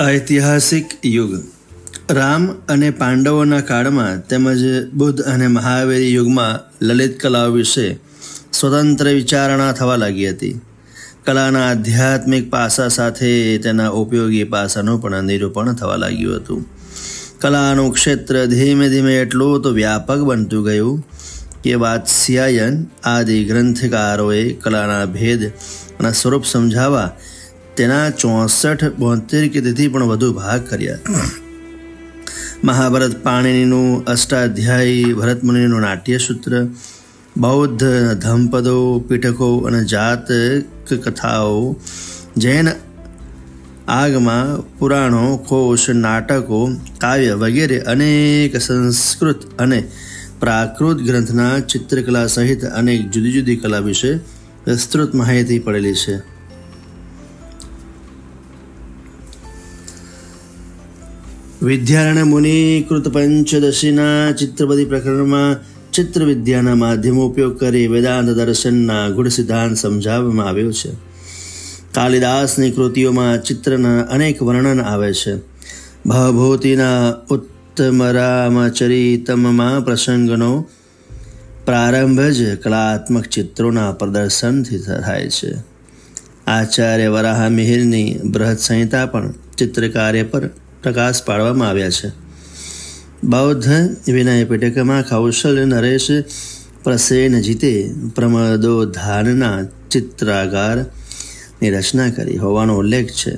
ઐતિહાસિક યુગ. રામ અને પાંડવોના કાળમાં તેમજ બુદ્ધ અને મહાવીર યુગમાં લલિત કલાઓ વિશે સ્વતંત્ર વિચારણા થવા લાગી હતી. કલાના આધ્યાત્મિક પાસા સાથે તેના ઉપયોગી પાસાનું પણ નિરૂપણ થવા લાગ્યું હતું. કલાનું ક્ષેત્ર ધીમે ધીમે એટલું તો વ્યાપક બનતું ગયું કે વાત્સ્યાયન આદિ ગ્રંથકારોએ કલાના ભેદ અને સ્વરૂપ સમજાવવા તેના ચોસઠ બોતેર કે તેથી પણ વધુ ભાગ કર્યા. મહાભારત પાણીનીનું અષ્ટાધ્યાયી ભરતમુનિનું નાટ્યસૂત્ર, બૌદ્ધ ધમપદો, પીઠકો અને જાત કથાઓ, જૈન આગમાં પુરાણો, કોશ, નાટકો, કાવ્ય વગેરે અનેક સંસ્કૃત અને પ્રાકૃત ગ્રંથના ચિત્રકલા સહિત અનેક જુદી જુદી કલા વિશે વિસ્તૃત માહિતી પડેલી છે. વિદ્યારણ્ય મુનિ કૃત પંચદશીના ચિત્રપદી પ્રકરણમાં ચિત્ર વિદ્યાના માધ્યમો ઉપયોગ કરી વેદાંત દર્શનના ગુઢ સિદ્ધાંત સમજાવવામાં આવ્યો છે કાલિદાસની કૃતિઓમાં ચિત્રના અનેક વર્ણન આવે છે ભવભૂતિના ઉત્તમરામચરિતમમાં પ્રસંગનો પ્રારંભ જ કલાત્મક ચિત્રોના પ્રદર્શનથી થાય છે આચાર્ય વરાહ મિહિરની બૃહદ સંહિતા પણ ચિત્રકાર્ય પર પ્રકાશ પાડવામાં આવ્યા છે. બૌદ્ધ વિનય પીટકમાં કૌશલ્ય નરેશ પ્રસેન જીતે પ્રમદોધાનના ચિત્રાગારની રચના કરી હોવાનો ઉલ્લેખ છે.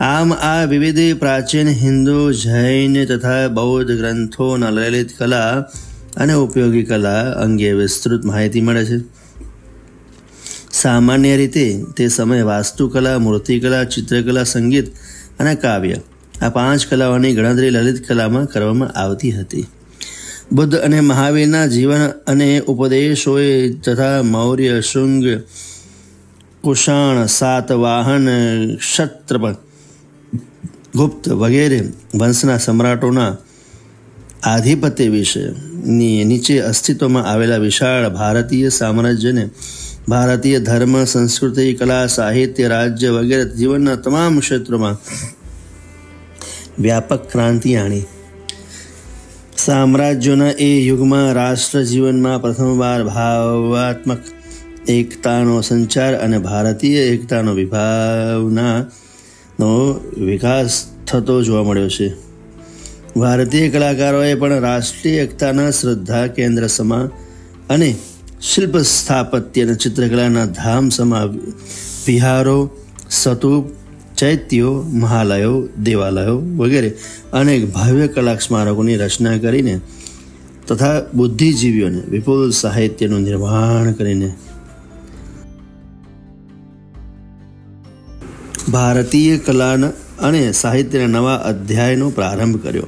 આમ આ વિવિધ પ્રાચીન હિન્દુ જૈન તથા બૌદ્ધ ગ્રંથોના લલિત કલા અને ઉપયોગી કલા અંગે વિસ્તૃત માહિતી મળે છે. સામાન્ય રીતે તે સમયે વાસ્તુકલા, મૂર્તિકલા, ચિત્રકલા, સંગીત અને કાવ્ય આ પાંચ કલાઓની ગણતરી લલિત કલામાં કરવામાં આવતી હતી. બુદ્ધ અને મહાવીરના જીવન અને ઉપદેશોએ તથા મૌર્ય, શુંગ, કુષાણ સાતવાહન ક્ષત્રપ ગુપ્ત વગેરે વંશના સમ્રાટોના આધિપત્ય વિશેની નીચે અસ્તિત્વમાં આવેલા વિશાળ ભારતીય સામ્રાજ્યને ભારતીય ધર્મ, સંસ્કૃતિ, કલા, સાહિત્ય, રાજ્ય વગેરે જીવનના તમામ ક્ષેત્રોમાં વ્યાપક ક્રાંતિ આણી. સામ્રાજ્યોના એ યુગમાં રાષ્ટ્ર જીવનમાં પ્રથમવાર ભાવાત્મક એકતાનો સંચાર અને ભારતીય એકતાનો વિભાવનાનો વિકાસ થતો જોવા મળ્યો છે. ભારતીય કલાકારોએ પણ રાષ્ટ્રીય એકતાના શ્રદ્ધા કેન્દ્ર સમા અને શિલ્પ સ્થાપત્ય અને ચિત્રકલાના ધામ સમા વિહારો, સતુપ ચૈત્યો, મહાલયો, દેવાલયો વગેરે અનેક ભવ્ય કલા સ્મારકોની રચના કરીને તથા બુદ્ધિજીવીઓને વિપુલ સાહિત્યનું નિર્માણ કરીને ભારતીય કલા અને સાહિત્યના નવા અધ્યાયનો પ્રારંભ કર્યો.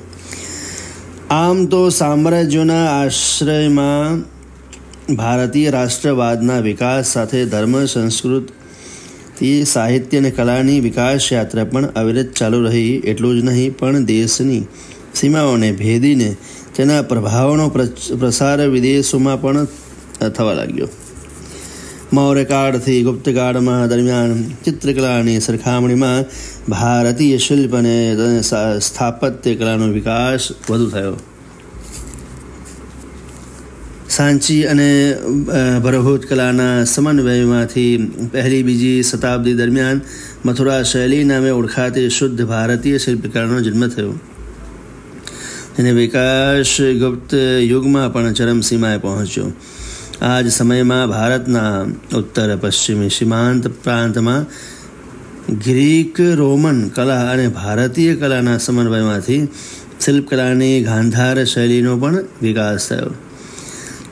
આમ તો સામ્રાજ્યોના આશ્રયમાં ભારતીય રાષ્ટ્રવાદના વિકાસ સાથે ધર્મ સંસ્કૃત તે સાહિત્ય અને કલાની વિકાસ યાત્રા પણ અવિરત ચાલુ રહી, એટલું જ નહીં, પણ દેશની સીમાઓને ભેદીને તેના પ્રભાવનો પ્રસાર વિદેશોમાં પણ થવા લાગ્યો. મૌર્યકાળથી ગુપ્તકાળમાં દરમિયાન ચિત્રકલાની સરખામણીમાં ભારતીય શિલ્પ અને સ્થાપત્ય કલાનો વિકાસ વધુ થયો. સાંચી અને ભરભૂત કલાના સમન્વયમાંથી પહેલી બીજી શતાબ્દી દરમિયાન મથુરા શૈલી નામે ઓળખાતી શુદ્ધ ભારતીય શિલ્પકલાનો જન્મ થયો. અને વિકાસ ગુપ્ત યુગમાં પણ ચરમસીમાએ પહોંચ્યો. આ જ સમયમાં ભારતના ઉત્તર પશ્ચિમી સીમાંત પ્રાંતમાં ગ્રીક, રોમન કલા અને ભારતીય કલાના સમન્વયમાંથી શિલ્પકલાની ગાંધાર શૈલીનો પણ વિકાસ થયો.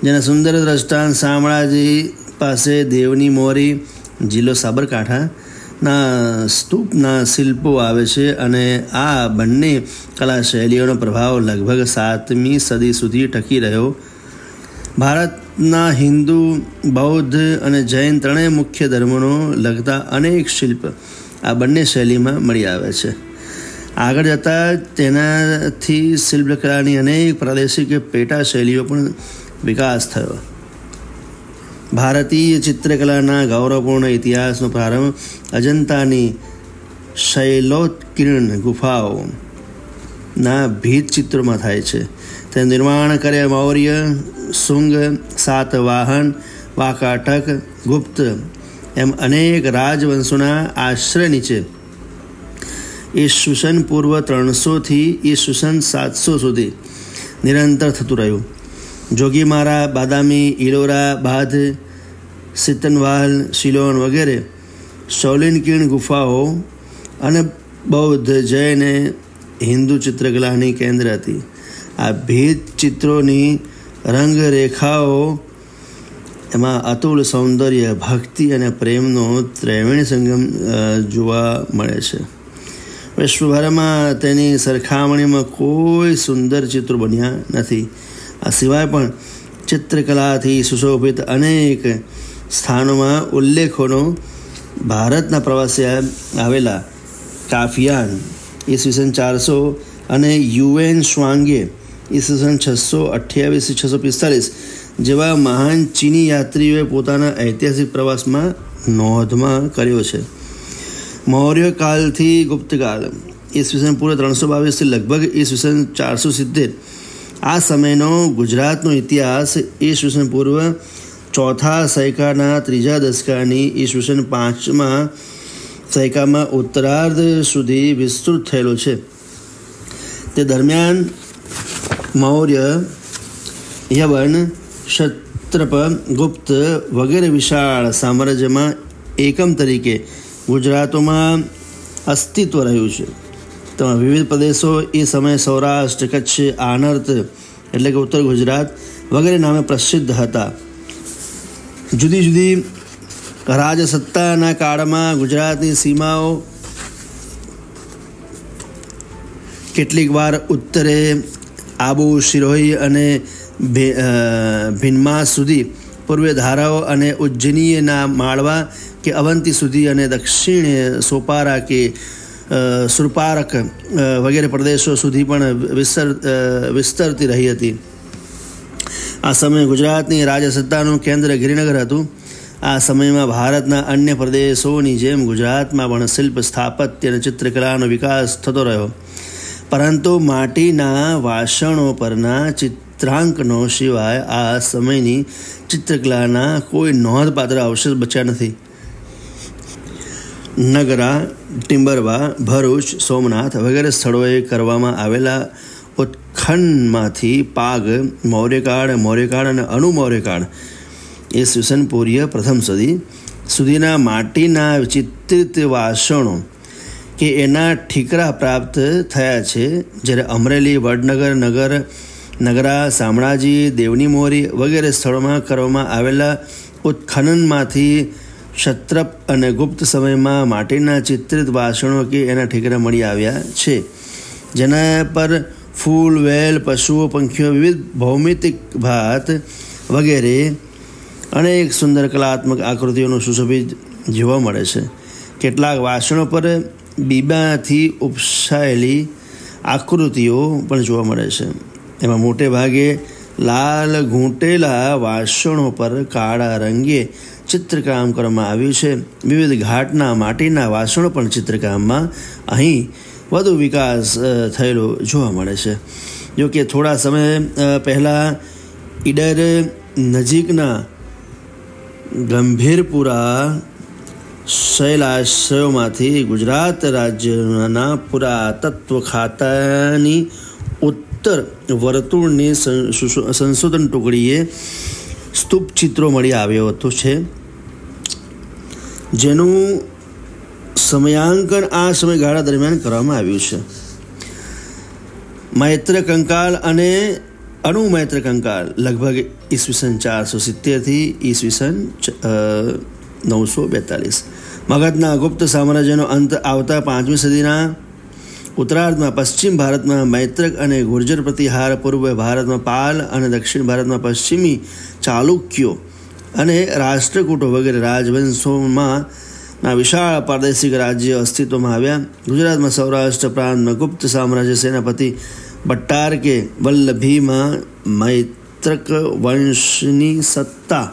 જેના સુંદર દ્રષ્ટાંત શામળાજી પાસે દેવની મોરી, જિલ્લો સાબરકાંઠાના સ્તૂપના શિલ્પો આવે છે અને આ બંને કલા શૈલીઓનો પ્રભાવ લગભગ સાતમી સદી સુધી ટકી રહ્યો. ભારતના હિન્દુ, બૌદ્ધ અને જૈન ત્રણેય મુખ્ય ધર્મોનો લગતા અનેક શિલ્પ આ બંને શૈલીમાં મળી આવે છે. આગળ જતાં તેનાથી શિલ્પકલાની અનેક પ્રાદેશિક પેટા શૈલીઓ પણ વિકાસ થયો. ભારતીય ચિત્રકલાના ગૌરવપૂર્ણ ઇતિહાસનો પ્રારંભ અજંતાની શૈલોત્કીર્ણ ગુફાઓ ના ભીત ચિત્રોમાં થાય છે. તે નિર્માણ કર્યા મૌર્ય શુંગ સાતવાહન, વાકાટક, ગુપ્ત એમ અનેક રાજવંશોના આશ્રય નીચે ઈસુસન પૂર્વ ત્રણસોથી ઈસુસન સાતસો સુધી નિરંતર થતું રહ્યું. જોગીમારા બાદામી ઇલોરા બાધ સિતનવાલ શિલોન વગેરે શૌલિનકીર્ણ ગુફાઓ અને બૌદ્ધ જૈન હિન્દુ ચિત્રકલાની કેન્દ્ર હતી. આ ભેદ ચિત્રોની રંગરેખાઓ એમાં અતુલ સૌંદર્ય, ભક્તિ અને પ્રેમનો ત્રેવીણ સંગમ જોવા મળે છે. વિશ્વભરમાં તેની સરખામણીમાં કોઈ સુંદર ચિત્રો બન્યા નથી. આ સિવાય પણ ચિત્રકલાથી સુશોભિત અનેક સ્થાનોમાં ઉલ્લેખોનો ભારતના પ્રવાસે આવેલા કાફિયાન, ઈસવીસન ચારસો અને યુએન શ્વાંગે, ઈસવીસન છસો અઠ્યાવીસ છસો પિસ્તાલીસ જેવા મહાન ચીની યાત્રીઓએ પોતાના ઐતિહાસિક પ્રવાસમાં નોંધમાં કર્યો છે. મૌર્ય કાલથી ગુપ્તકાળ, ઈસવીસન પૂર્વ ત્રણસો બાવીસથી લગભગ ઈસવીસન ચારસો સિત્તેર આ સમયનો ગુજરાતનો ઇતિહાસ ઈસવીસન પૂર્વ ચોથા સૈકાના ત્રીજા દશકાની ઈસવીસન પાંચમા સૈકામાં ઉત્તરાર્ધ સુધી વિસ્તૃત થયેલો છે. તે દરમિયાન મૌર્ય યવન, ક્ષત્રપ, ગુપ્ત વગેરે વિશાળ સામ્રાજ્યમાં એકમ તરીકે ગુજરાતોમાં અસ્તિત્વ રહ્યું છે. તેમાં વિવિધ પ્રદેશો એ સમયે સૌરાષ્ટ્ર, કચ્છ આનર્ત એટલે કે ઉત્તર ગુજરાત વગેરે નામે પ્રસિદ્ધ હતા. જુદી જુદી રાજસત્તાના કાળમાં ગુજરાતની સીમાઓ કેટલીક વાર ઉત્તરે આબુ, શિરોહી અને ભીનમાસ સુધી પૂર્વે ધારાઓ અને ઉજ્જનીયના માળવા કે અવંતી સુધી અને દક્ષિણે સોપારા કે સુરપારક વગેરે પ્રદેશો સુધી પણ વિસ્તર વિસ્તરતી રહી હતી. આ સમયે ગુજરાતની રાજસત્તાનું કેન્દ્ર ગિરિનગર હતું. આ સમયમાં ભારતના અન્ય પ્રદેશોની જેમ ગુજરાતમાં પણ શિલ્પ સ્થાપત્ય અને ચિત્રકલાનો વિકાસ થતો રહ્યો. પરંતુ માટીના વાસણો પરના ચિત્રાંકનો સિવાય આ સમયની ચિત્રકલાના કોઈ નોંધપાત્ર અવશેષ બચ્યા નથી. નગરા ટિમ્બરવા ભરૂચ, સોમનાથ વગેરે સ્થળોએ કરવામાં આવેલા ઉત્ખનમાંથી પાગ મૌર્યકાળ મૌર્યકાળ અને અનુમૌર્યકાળ એ સુસનપુરીય પ્રથમ સદી સુધીના માટીના ચિત્રિત વાસણો કે એના ઠીકરા પ્રાપ્ત થયા છે, જ્યારે અમરેલી, વડનગર, નગર, નગરા, શામળાજી દેવની મોરી વગેરે સ્થળોમાં કરવામાં આવેલા ઉત્ખનનમાંથી ક્ષત્રપ અને ગુપ્ત સમયમાં માટીના ચિત્રિત વાસણો કે એના ઠીકરા મળી આવ્યા છે. જેના પર ફૂલ, વેલ, પશુઓ, પંખીઓ, વિવિધ ભૌમિતિક ભાત વગેરે અનેક સુંદર કલાત્મક આકૃતિઓનું સુશોભિત જોવા મળે છે. કેટલાક વાસણો પર બીબાથી ઉપસાયેલી આકૃતિઓ પણ જોવા મળે છે. એમાં મોટે ભાગે લાલ ઘૂંટેલા વાસણો પર કાળા રંગે ચિત્રકામ કરવામાં આવ્યું છે. વિવિધ ઘાટના માટીના વાસણો પણ ચિત્રકામમાં અહીં વધુ વિકાસ થયેલો જોવા મળે છે. જો કે થોડા સમય પહેલાં ઈડર નજીકના ગંભીરપુરા શૈલાશ્રયોમાંથી ગુજરાત રાજ્યના પુરાતત્વ ખાતાની ઉત્તર વર્તુળની સંશોધન ટુકડીએ સ્તૂપ ચિત્રો મળી આવ્યો હતો છે. જેનું સમયાંકન આ સમયગાળા દરમિયાન કરવામાં આવ્યું છે. મૈત્ર કંકાલ અને અણુમૈત્ર કંકાલ લગભગ ઈસવીસન ચારસો સિત્તેરથી ઈસવીસન નવસો બેતાલીસ. મગધના ગુપ્ત સામ્રાજ્યનો અંત આવતા પાંચમી સદીના ઉત્તરાર્ધમાં પશ્ચિમ ભારતમાં મૈત્રક અને ગુર્જર પ્રતિહાર, પૂર્વે ભારતમાં પાલ અને દક્ષિણ ભારતમાં પશ્ચિમી ચાલુક્યો અને રાષ્ટ્રકૂટો વગેરે રાજવંશોમાં ના વિશાળ પ્રાદેશિક રાજ્ય અસ્તિત્વમાં આવ્યા. ગુજરાતમાં સૌરાષ્ટ્ર પ્રાંતમાં ગુપ્ત સામ્રાજ્ય સેનાપતિ ભટ્ટારકે વલ્લભીમાં મૈત્રક વંશની સત્તા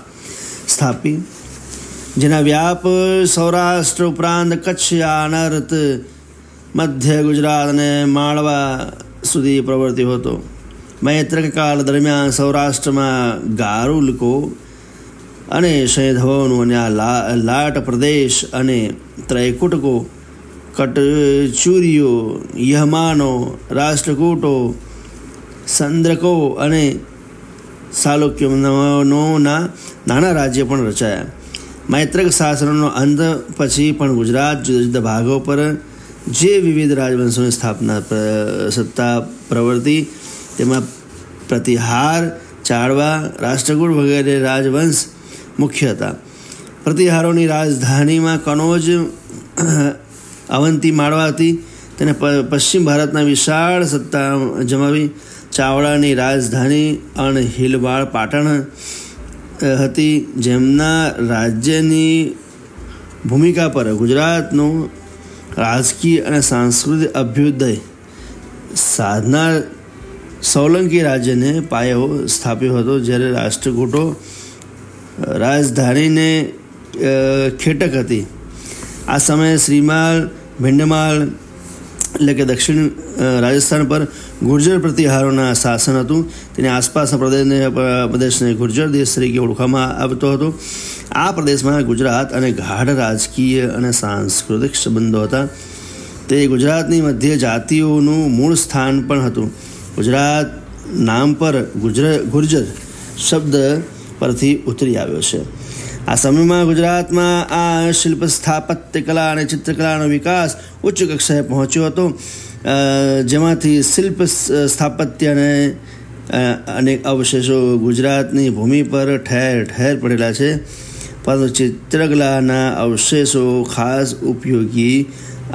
સ્થાપી, જેના વ્યાપ સૌરાષ્ટ્ર ઉપરાંત કચ્છ આનર્ત મધ્ય ગુજરાત અને માળવા સુધી પ્રવર્ત્યો હતો. મૈત્રક કાળ દરમિયાન સૌરાષ્ટ્રમાં ગારુલકો અને સૈંધવોનું અને આ લાટ પ્રદેશ અને ત્રૈકુટકો, કટચુરીઓ યહમાનો રાષ્ટ્રકૂટો, સંદ્રકો અને સાલુક્યનોના નાના રાજ્ય પણ રચાયા. મૈત્રક શાસનનો અંત પછી પણ ગુજરાત જુદા જુદા ભાગો પર જે વિવિધ રાજવંશોની સ્થાપના સત્તા, પ્રવૃત્તિ, તેમાં પ્રતિહાર ચાળવા રાષ્ટ્રકૂટ વગેરે રાજવંશ મુખ્ય હતા. પ્રતિહારોની રાજધાનીમાં કનોજ અવંતી માળવા હતી. તેને પશ્ચિમ ભારતના વિશાળ સત્તા જમાવી. ચાવડાની રાજધાની અણહિલવાડ પાટણ હતી. જેમના રાજ્યની ભૂમિકા પર ગુજરાતનું રાજકીય અને સાંસ્કૃતિક અભ્યુદય સાધનાર સોલંકી રાજ્યને પાયો સ્થાપ્યો હતો, જ્યારે રાષ્ટ્રકૂટો રાજધાનીને ખેટક હતી. આ સમયે શ્રીમાલ ભિંડમાલ એટલે કે દક્ષિણ રાજસ્થાન પર ગુર્જર પ્રતિહારોના શાસન હતું. તેની આસપાસના પ્રદેશને પ્રદેશને ગુર્જર દેશ તરીકે ઓળખવામાં આવતો હતો. આ પ્રદેશમાં ગુજરાત અને ગાઢ રાજકીય અને સાંસ્કૃતિક સંબંધો હતા. તે ગુજરાતની મધ્ય જાતિઓનું મૂળ સ્થાન પણ હતું. ગુજરાત નામ પર ગુજર, ગુર્જર શબ્દ પરથી ઉતરી આવ્યો છે. આ સમયમાં ગુજરાતમાં આ શિલ્પ સ્થાપત્ય કલા અને ચિત્રકલાનો વિકાસ ઉચ્ચ કક્ષાએ પહોંચ્યો હતો. જેમાંથી શિલ્પ સ્થાપત્ય અને અનેક અવશેષો ગુજરાતની ભૂમિ પર ઠેર ઠેર પડેલા છે. પરંતુ ચિત્રકલાના અવશેષો ખાસ ઉપયોગી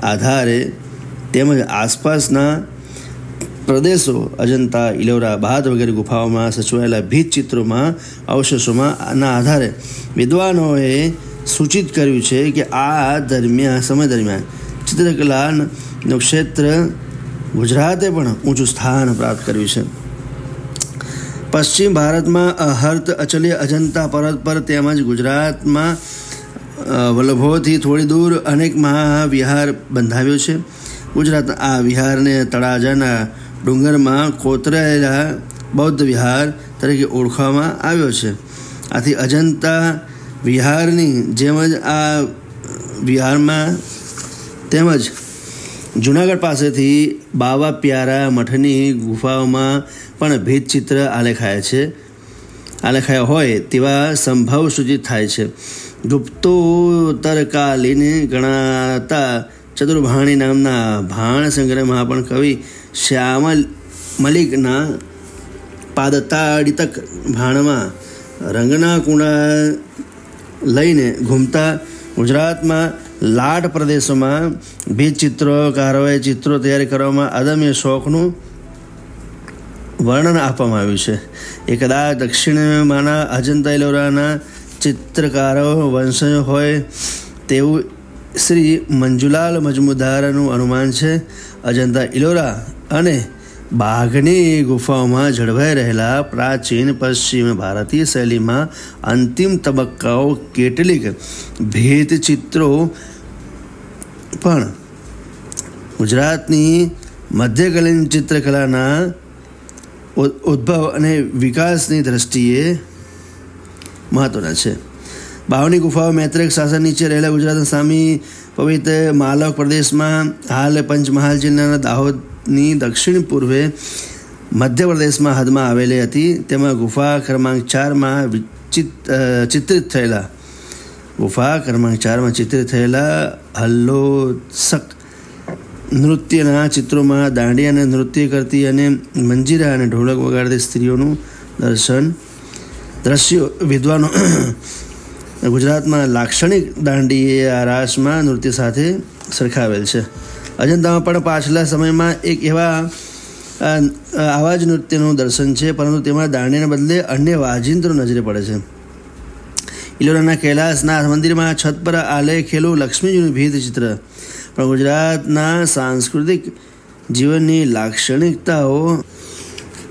આધારે તેમજ આસપાસના પ્રદેશો, અજંતા, ઇલોરા, બહાદ વગેરે ગુફાઓમાં સચવાયેલા ભીત ચિત્રોમાં, અવશેષોમાં ના આધારે વિદ્વાનોએ સૂચિત કર્યું છે કે આ દરમિયાન, સમય દરમિયાન ચિત્રકલાનું ક્ષેત્ર ગુજરાતે પણ ઊંચું સ્થાન પ્રાપ્ત કર્યું છે. પશ્ચિમ ભારતમાં અહર્ત, અચલ્ય, અજંતા પર્વત પર તેમજ ગુજરાતમાં વલ્લભોથી થોડી દૂર અનેક મહાવિહાર બંધાવ્યો છે. ગુજરાત આ વિહારને તળાજાના ડુંગરમાં કોતરાયેલા બૌદ્ધ વિહાર તરીકે ઓળખવામાં આવ્યો છે. આથી અજંતા વિહારની જેમ જ આ વિહારમાં તેમજ જુનાગઢ પાસેથી બાવા પ્યારા મઠની ગુફાઓમાં પણ ભેદચિત્ર આલેખાયા છે. આલેખાયા હોય તેવા સંભાવ સૂચિત થાય છે. ગુપ્તોત્તરકાલીન ગણાતા ચતુર્ભાણી નામના ભાણ સંગ્રહમાં પણ કવિ શ્યામલ મલિકના પાદતાડિતક ભાણમાં રંગના કુંડા લઈને ઘૂમતા ગુજરાતમાં લાટ પ્રદેશોમાં ભીત ચિત્રકારોએ ચિત્રો તૈયાર કરવામાં અદમ્ય શોખનું વર્ણન આપવામાં આવ્યું છે. એ કદાચ દક્ષિણમાંના અજંતા એલોરાના ચિત્રકારો વંશજો હોય તેવું શ્રી મંજુલાલ મજમુદારનું અનુમાન છે, અજંતા ઇલોરા અને બાઘની ગુફાઓમાં જળવાઈ રહેલા પ્રાચીન પશ્ચિમ ભારતીય શૈલીમાં અંતિમ તબક્કાઓ કેટલીક ભેદચિત્રો પણ ગુજરાતની મધ્યકાલીન ચિત્રકલાના ઉદ્ભવ અને વિકાસની દ્રષ્ટિએ મહત્ત્વના છે. બાવની ગુફાઓ મૈત્રેક શાસન નીચે રહેલા ગુજરાતના સામી પવિત્ર માલવ પ્રદેશમાં હાલ પંચમહાલ જિલ્લાના દાહોદની દક્ષિણ પૂર્વે મધ્યપ્રદેશમાં હદમાં આવેલી હતી. તેમાં ગુફા ક્રમાંક ચારમાં ચિત્રિત થયેલા. ગુફા ક્રમાંક ચારમાં ચિત્રિત થયેલા હલ્લોત્સક નૃત્યના ચિત્રોમાં દાંડિયાને નૃત્ય કરતી અને મંજીરા અને ઢોલક વગાડતી સ્ત્રીઓનું દર્શન દ્રશ્યો વિદ્વાનો ગુજરાતમાં લાક્ષણિક દાંડિયા રાસમાં નૃત્ય સાથે સરખાવેલ છે. અજંતામાં પણ પાછલા સમયમાં એક એવા આવા જ નૃત્યનું દર્શન છે, પરંતુ તેમાં દાંડીને બદલે અન્ય વાજિંત્રો નજરે પડે છે. ઇલોરાના કૈલાસનાથ મંદિરમાં છત પર આલેખેલું લક્ષ્મીજીનું ભીત ચિત્ર. પણ ગુજરાતના સાંસ્કૃતિક જીવનની લાક્ષણિકતાઓ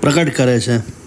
પ્રકટ કરે છે.